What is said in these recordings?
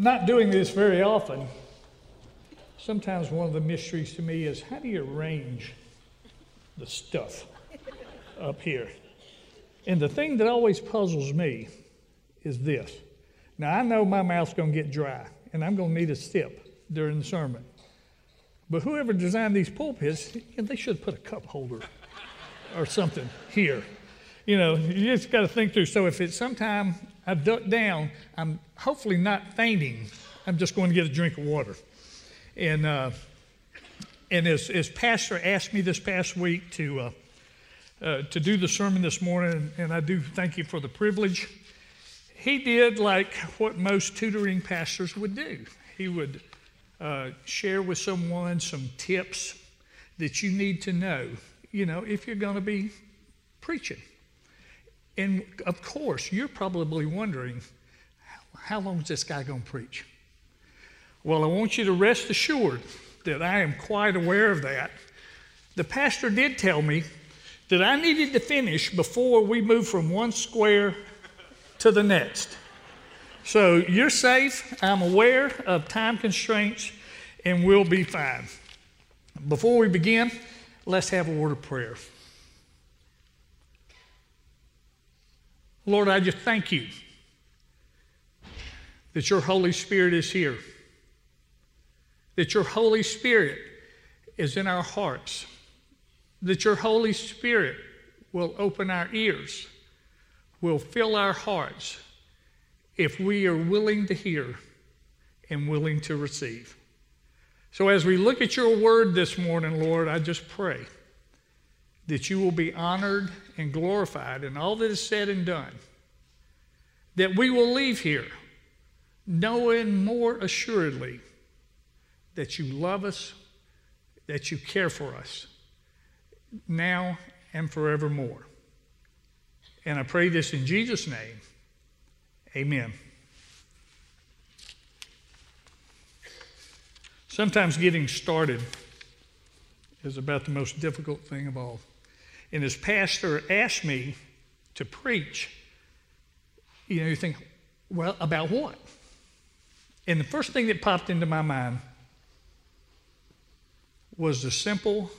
not doing this very often, sometimes one of the mysteries to me is how do you arrange the stuff up here? And the thing that always puzzles me is this. Now, I know my mouth's going to get dry, and I'm going to need a sip during the sermon. But whoever designed these pulpits, they should put a cup holder or something here. You know, you just got to think through. So if it's sometime I duck down, I'm hopefully not fainting. I'm just going to get a drink of water. And, uh, and as, as Pastor asked me this past week to, uh, uh, to do the sermon this morning, and I do thank you for the privilege, he did like what most tutoring pastors would do. He would uh, share with someone some tips that you need to know, you know, if you're going to be preaching. And of course, you're probably wondering, how long is this guy going to preach? Well, I want you to rest assured that I am quite aware of that. The pastor did tell me that I needed to finish before we move from one square to the next. So you're safe. I'm aware of time constraints, and we'll be fine. Before we begin, let's have a word of prayer. Lord, I just thank you that your Holy Spirit is here, that your Holy Spirit is in our hearts, that your Holy Spirit will open our ears, will fill our hearts if we are willing to hear and willing to receive. So, as we look at your word this morning, Lord, I just pray that you will be honored and glorified in all that is said and done. That we will leave here knowing more assuredly that you love us, that you care for us, now and forevermore. And I pray this in Jesus' name. Amen. Sometimes getting started is about the most difficult thing of all. And his pastor asked me to preach, you know, you think, well, about what? And the first thing that popped into my mind was the simple,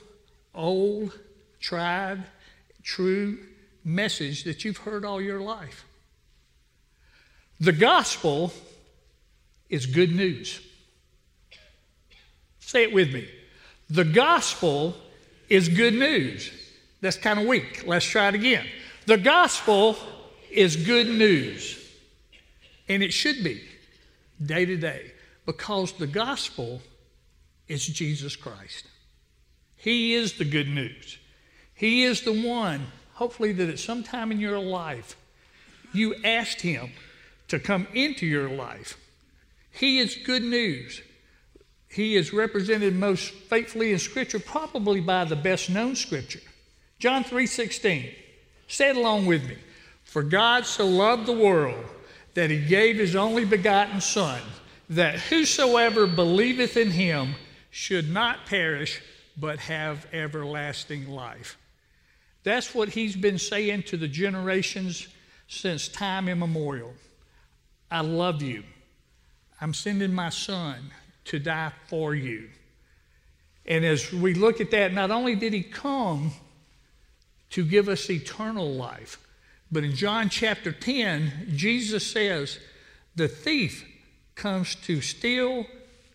old, tried, true message that you've heard all your life. The gospel is good news. Say it with me. The gospel is good news. That's kind of weak. Let's try it again. The gospel is good news. And it should be day to day because the gospel is Jesus Christ. He is the good news. He is the one, hopefully, that at some time in your life you asked Him to come into your life. He is good news. He is represented most faithfully in Scripture, probably by the best known Scripture. John 3:16. Say it along with me. For God so loved the world that he gave his only begotten Son, that whosoever believeth in him should not perish, but have everlasting life. That's what he's been saying to the generations since time immemorial. I love you. I'm sending my son to die for you. And as we look at that, not only did he come to give us eternal life, but in John chapter 10, Jesus says, The thief comes to steal,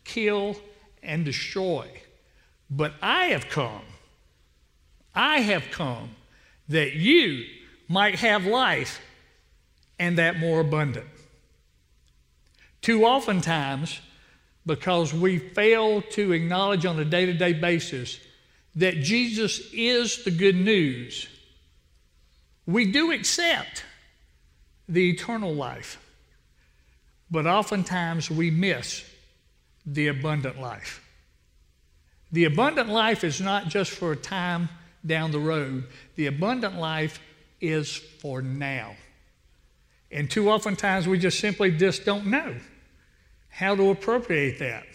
kill, and destroy. But I have come, I have come that you might have life and that more abundant. Too oftentimes, because we fail to acknowledge on a day to day basis that Jesus is the good news, we do accept the eternal life, but oftentimes we miss the abundant life. The abundant life is not just for a time down the road, the abundant life is for now. And too oftentimes we just simply just don't know how to appropriate that.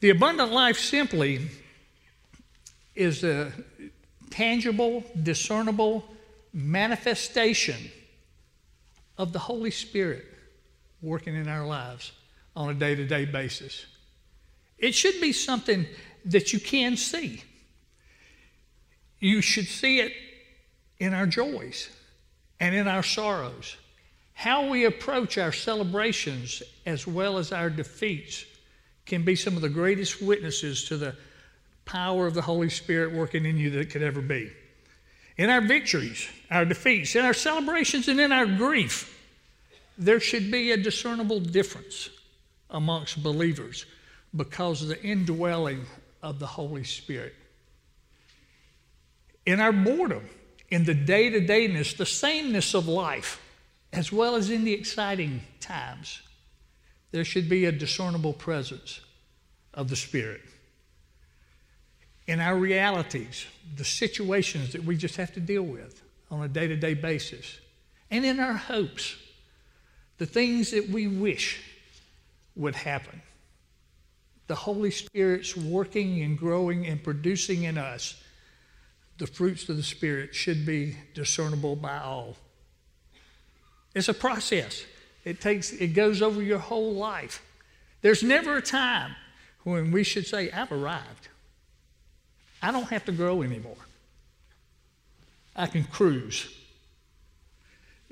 The abundant life simply is a tangible, discernible manifestation of the Holy Spirit working in our lives on a day to day basis. It should be something that you can see. You should see it in our joys and in our sorrows. How we approach our celebrations as well as our defeats can be some of the greatest witnesses to the power of the Holy Spirit working in you that could ever be. In our victories, our defeats, in our celebrations, and in our grief, there should be a discernible difference amongst believers because of the indwelling of the Holy Spirit. In our boredom, in the day to dayness, the sameness of life, as well as in the exciting times, there should be a discernible presence of the Spirit. In our realities, the situations that we just have to deal with on a day to day basis, and in our hopes, the things that we wish would happen. The Holy Spirit's working and growing and producing in us the fruits of the Spirit should be discernible by all. It's a process. It takes it goes over your whole life. There's never a time when we should say, I've arrived. I don't have to grow anymore. I can cruise.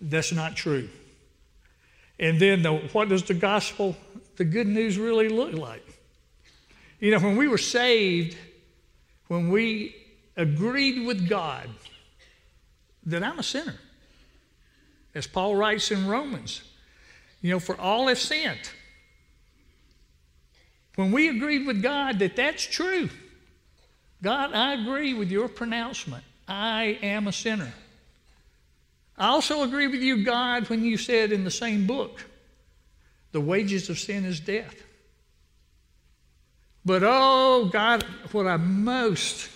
That's not true. And then the, what does the gospel, the good news really look like? You know, when we were saved, when we agreed with God that I'm a sinner, as Paul writes in Romans, you know, for all have sinned. When we agreed with God that that's true, God, I agree with your pronouncement. I am a sinner. I also agree with you, God, when you said in the same book, the wages of sin is death. But oh, God, what I most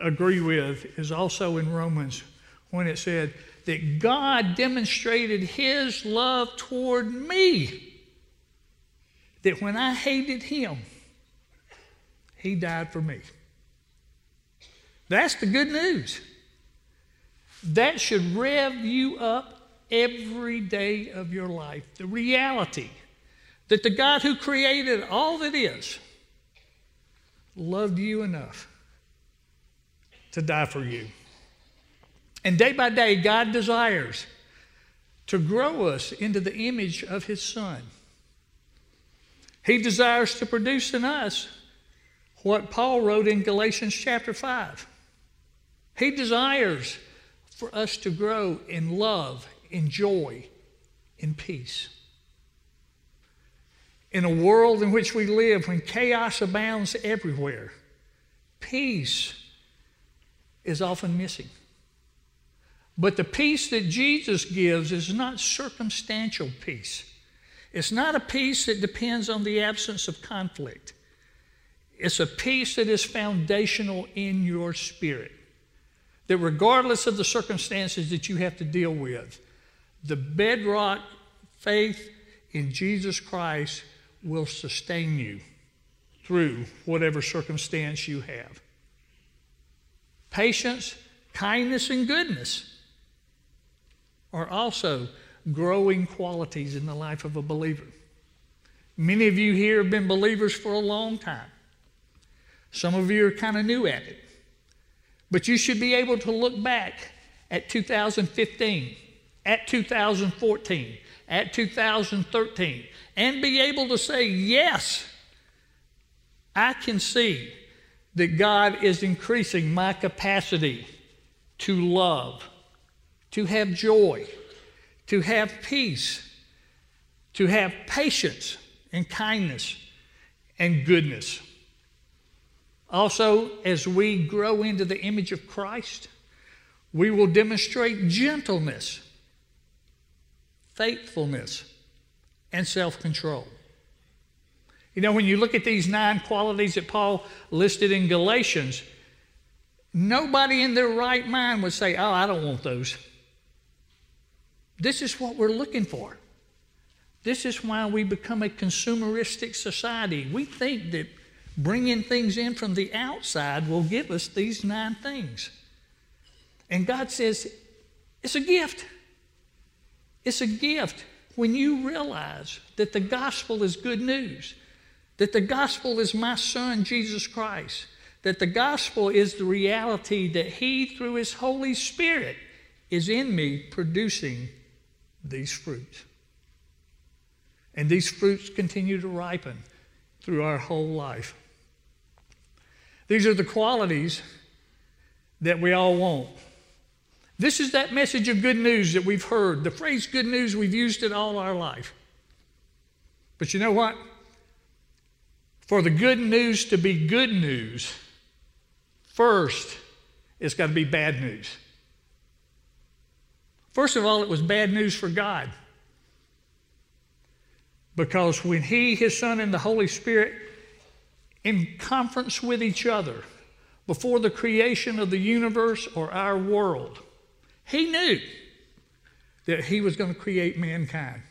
agree with is also in Romans when it said that God demonstrated his love toward me. That when I hated him, he died for me. That's the good news. That should rev you up every day of your life. The reality that the God who created all that is loved you enough to die for you. And day by day, God desires to grow us into the image of His Son. He desires to produce in us what Paul wrote in Galatians chapter 5. He desires for us to grow in love, in joy, in peace. In a world in which we live, when chaos abounds everywhere, peace is often missing. But the peace that Jesus gives is not circumstantial peace. It's not a peace that depends on the absence of conflict. It's a peace that is foundational in your spirit. That regardless of the circumstances that you have to deal with, the bedrock faith in Jesus Christ will sustain you through whatever circumstance you have patience, kindness, and goodness are also growing qualities in the life of a believer. Many of you here have been believers for a long time. Some of you are kind of new at it. But you should be able to look back at 2015, at 2014, at 2013, and be able to say, yes, I can see that God is increasing my capacity to love, to have joy, to have peace, to have patience and kindness and goodness. Also, as we grow into the image of Christ, we will demonstrate gentleness, faithfulness, and self control. You know, when you look at these nine qualities that Paul listed in Galatians, nobody in their right mind would say, Oh, I don't want those. This is what we're looking for. This is why we become a consumeristic society. We think that bringing things in from the outside will give us these nine things. And God says, it's a gift. It's a gift when you realize that the gospel is good news, that the gospel is my son, Jesus Christ, that the gospel is the reality that he, through his Holy Spirit, is in me producing these fruits. And these fruits continue to ripen through our whole life. These are the qualities that we all want. This is that message of good news that we've heard. The phrase good news, we've used it all our life. But you know what? For the good news to be good news, first, it's got to be bad news. First of all, it was bad news for God. Because when He, His Son, and the Holy Spirit, in conference with each other before the creation of the universe or our world, He knew that He was going to create mankind.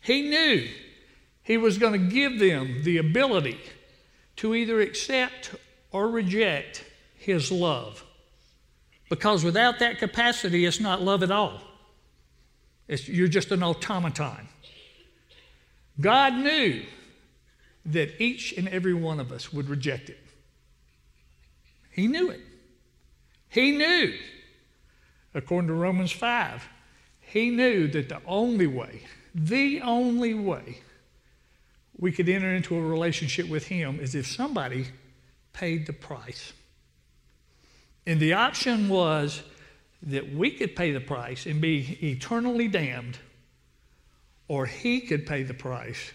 He knew He was going to give them the ability to either accept or reject His love. Because without that capacity, it's not love at all. It's, you're just an automaton. God knew that each and every one of us would reject it. He knew it. He knew, according to Romans 5, he knew that the only way, the only way we could enter into a relationship with him is if somebody paid the price. And the option was that we could pay the price and be eternally damned or he could pay the price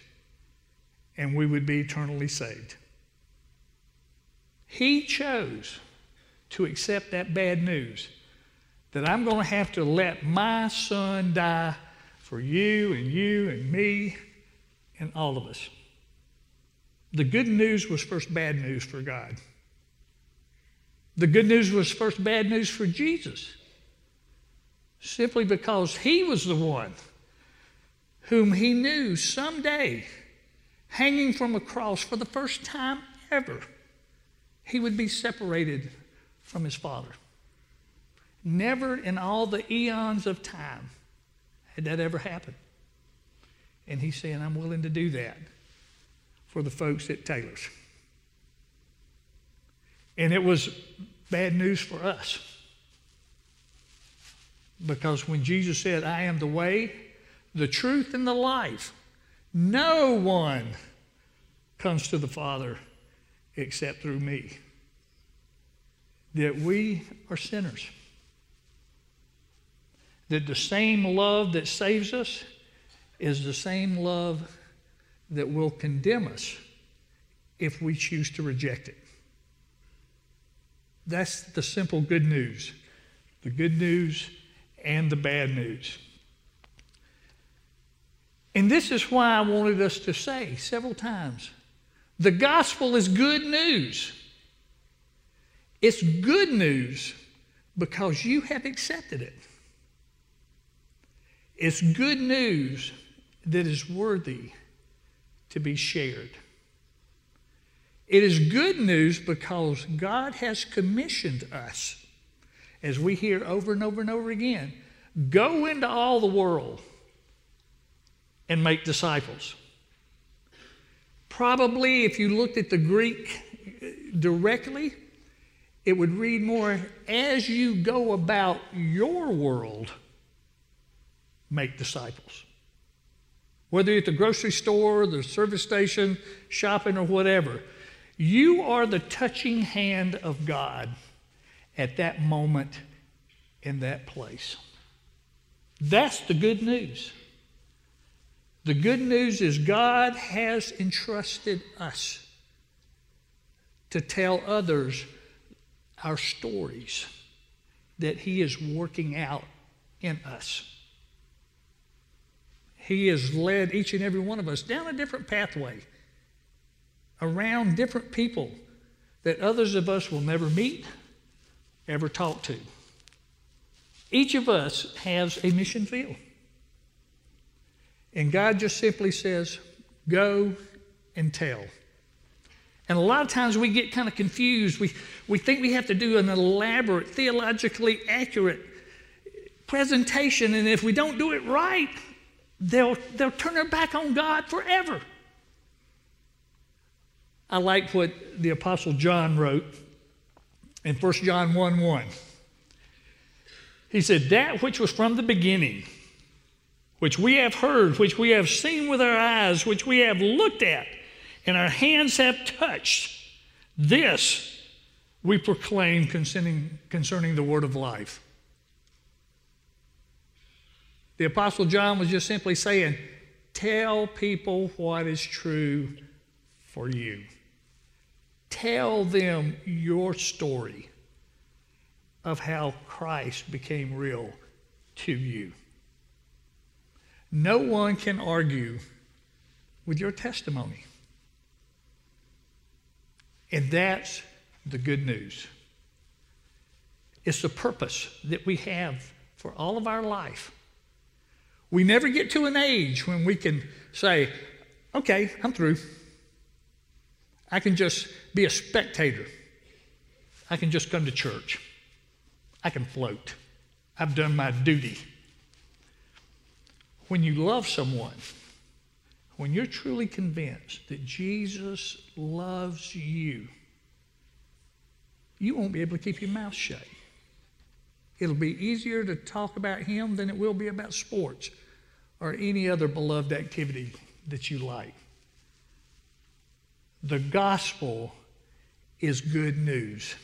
and we would be eternally saved. He chose to accept that bad news that I'm going to have to let my son die for you and you and me and all of us. The good news was first bad news for God. The good news was first bad news for Jesus, simply because he was the one whom he knew someday, hanging from a cross for the first time ever, he would be separated from his Father. Never in all the eons of time had that ever happened. And he's saying, I'm willing to do that for the folks at Taylor's. And it was bad news for us. Because when Jesus said, I am the way, the truth, and the life. No one comes to the Father except through me. That we are sinners. That the same love that saves us is the same love that will condemn us if we choose to reject it. That's the simple good news the good news and the bad news. And this is why I wanted us to say several times the gospel is good news. It's good news because you have accepted it. It's good news that is worthy to be shared. It is good news because God has commissioned us, as we hear over and over and over again go into all the world and make disciples. Probably, if you looked at the Greek uh, directly, it would read more as you go about your world, make disciples. Whether you're at the grocery store, the service station, shopping, or whatever, you are the touching hand of God at that moment in that place. That's the good news. The good news is God has entrusted us to tell others our stories that He is working out in us. He has led each and every one of us down a different pathway, around different people that others of us will never meet, ever talk to. Each of us has a mission field. And God just simply says, go and tell. And a lot of times we get kind of confused. We, we think we have to do an elaborate, theologically accurate presentation, and if we don't do it right, they'll, they'll turn their back on God forever. I like what the Apostle John wrote in 1 John 1 1. He said, That which was from the beginning, which we have heard, which we have seen with our eyes, which we have looked at, and our hands have touched, this we proclaim concerning, concerning the word of life. The Apostle John was just simply saying, Tell people what is true for you. Tell them your story of how Christ became real to you. No one can argue with your testimony. And that's the good news. It's the purpose that we have for all of our life. We never get to an age when we can say, okay, I'm through. I can just be a spectator. I can just come to church. I can float. I've done my duty. When you love someone, when you're truly convinced that Jesus loves you, you won't be able to keep your mouth shut. It'll be easier to talk about him than it will be about sports or any other beloved activity that you like. The gospel is good news.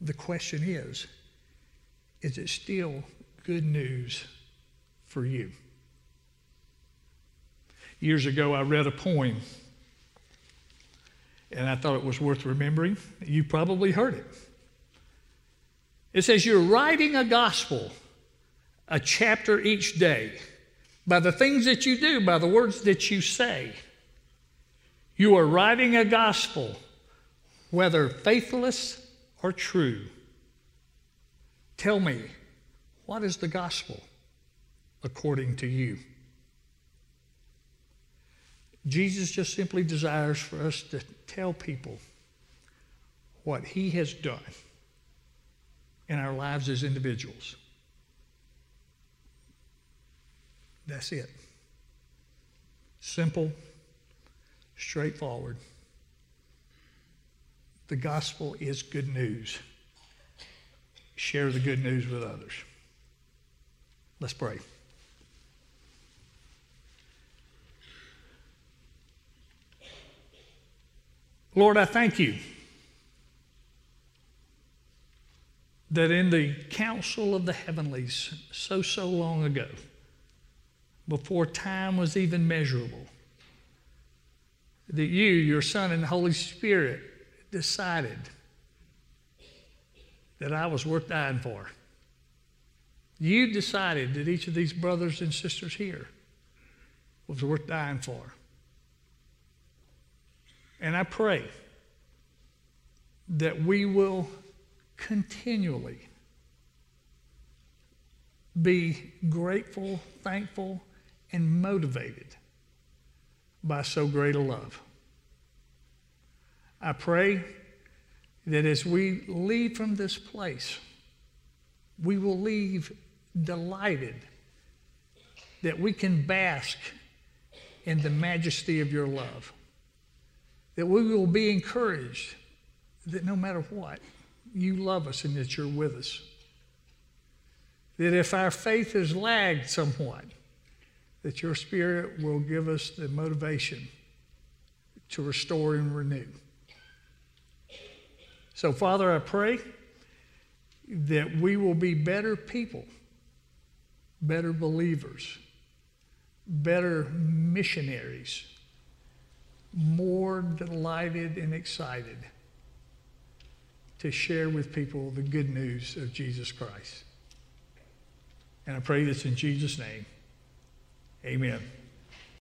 The question is is it still good news for you? Years ago, I read a poem, and I thought it was worth remembering. You probably heard it. It says, You're writing a gospel a chapter each day by the things that you do, by the words that you say. You are writing a gospel, whether faithless or true. Tell me, what is the gospel according to you? Jesus just simply desires for us to tell people what he has done in our lives as individuals. That's it. Simple, straightforward. The gospel is good news. Share the good news with others. Let's pray. Lord, I thank you that in the council of the heavenlies so, so long ago, before time was even measurable. That you, your Son, and the Holy Spirit decided that I was worth dying for. You decided that each of these brothers and sisters here was worth dying for. And I pray that we will continually be grateful, thankful, and motivated by so great a love. I pray that as we leave from this place, we will leave delighted that we can bask in the majesty of your love. That we will be encouraged that no matter what, you love us and that you're with us. That if our faith has lagged somewhat, that your Spirit will give us the motivation to restore and renew. So, Father, I pray that we will be better people, better believers, better missionaries, more delighted and excited to share with people the good news of Jesus Christ. And I pray this in Jesus' name. Amen.